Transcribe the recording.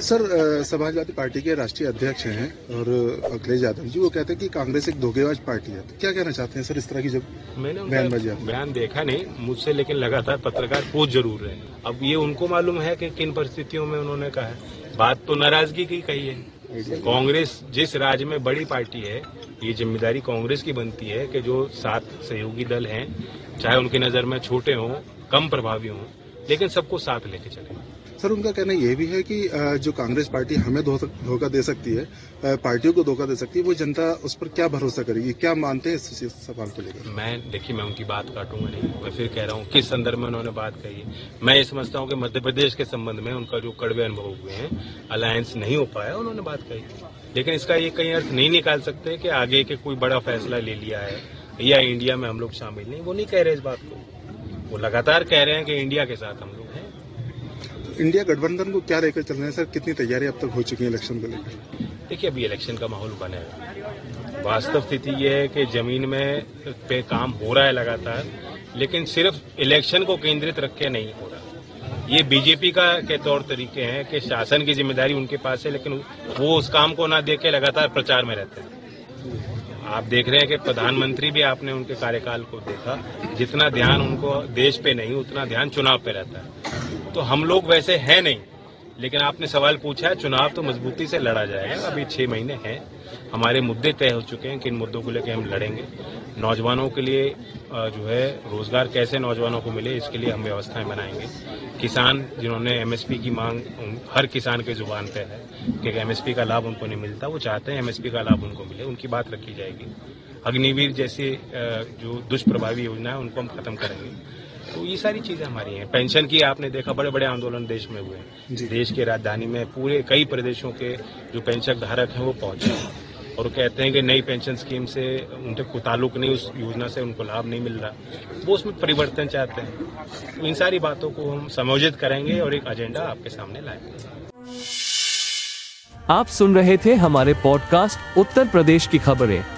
Sir Samajwadi party के राष्ट्रीय अध्यक्ष हैं और अखिलेश यादव जी वो कहते हैं कि कांग्रेस एक धोखेबाज पार्टी है। तो क्या कहना चाहते हैं सर इस तरह की जब मैंने बयानबाजी बयान देखा नहीं मुझसे लेकिन लगातार पत्रकार पूछ ज़रूर रहे अब ये उनको मालूम है कि किन परिस्थितियों में उन्होंने कहा है। बात तो नाराज़गी की कही है। कांग्रेस जिस राज्य में बड़ी पार्टी है ये ज़िम्मेदारी कांग्रेस की बनती है कि जो सात सहयोगी दल हैं चाहे उनकी नज़र में छोटे हों कम प्रभावी हों लेकिन सबको साथ लेके चले। सर, उनका कहना यह भी है कि जो कांग्रेस पार्टी हमें धोखा दे सकती है पार्टियों को धोखा दे सकती है, वो जनता उस पर क्या भरोसा करेगी? क्या मानते हैं इस सवाल को लेकर? मैं, देखिए, मैं उनकी बात काटूँगा नहीं। मैं फिर कह रहा हूँ, किस संदर्भ में उन्होंने बात कही मैं ये समझता हूँ कि मध्य प्रदेश के संबंध में उनका जो कड़वे अनुभव हुए हैं, अलायंस नहीं हो पाया, उन्होंने बात कही लेकिन इसका ये कहीं अर्थ नहीं निकाल सकते कि आगे के कोई बड़ा फैसला ले लिया है, या इंडिया में हम लोग शामिल नहीं। वो नहीं कह रहे इस बात को। वो लगातार कह रहे हैं कि इंडिया के साथ हम लोग इंडिया गठबंधन को क्या लेकर चल रहे हैं? सर, कितनी तैयारी अब तक हो चुकी है इलेक्शन को लेकर? देखिए, अभी इलेक्शन का माहौल बनेगा वास्तव स्थिति ये है कि ज़मीन में पे काम हो रहा है लगातार, लेकिन सिर्फ़ इलेक्शन को केंद्रित रख के नहीं हो रहा। ये बीजेपी का के तौर तरीके हैं कि शासन की ज़िम्मेदारी उनके पास है, लेकिन वो उस काम को ना देख के लगातार प्रचार में रहते हैं। आप देख रहे हैं कि प्रधानमंत्री भी आपने उनके कार्यकाल को देखा, जितना ध्यान उनको देश पे नहीं, उतना ध्यान चुनाव पे रहता है। तो हम लोग वैसे हैं नहीं। लेकिन आपने सवाल पूछा है, चुनाव तो मजबूती से लड़ा जाएगा। अभी छह महीने हैं। हमारे मुद्दे तय हो चुके हैं किन मुद्दों को लेकर हम लड़ेंगे। नौजवानों के लिए जो है, रोज़गार कैसे नौजवानों को मिले, इसके लिए हम व्यवस्थाएँ बनाएँगे। किसान, जिन्होंने एमएसपी की मांग हर किसान के ज़ुबान पे है कि एमएसपी का लाभ उनको नहीं मिलता, वो चाहते हैं एमएसपी का लाभ उनको मिले, उनकी बात रखी जाएगी। अग्निवीर जैसी जो दुष्प्रभावी योजना है, उनको हम खत्म करेंगे। तो ये सारी चीज़ें हमारी हैं। पेंशन की आपने देखा बड़े बड़े आंदोलन देश में हुए हैं। देश की राजधानी में पूरे कई प्रदेशों के जो पेंशन धारक हैं वो पहुँचे हैं। और कहते हैं कि नई पेंशन स्कीम से उनके को ताल्लुक नहीं उस योजना से उनको लाभ नहीं मिल रहा। वो उसमें परिवर्तन चाहते हैं। तो इन सारी बातों को हम समायोजित करेंगे और एक एजेंडा आपके सामने लाएँगे। आप सुन रहे थे हमारे पॉडकास्ट उत्तर प्रदेश की खबरें।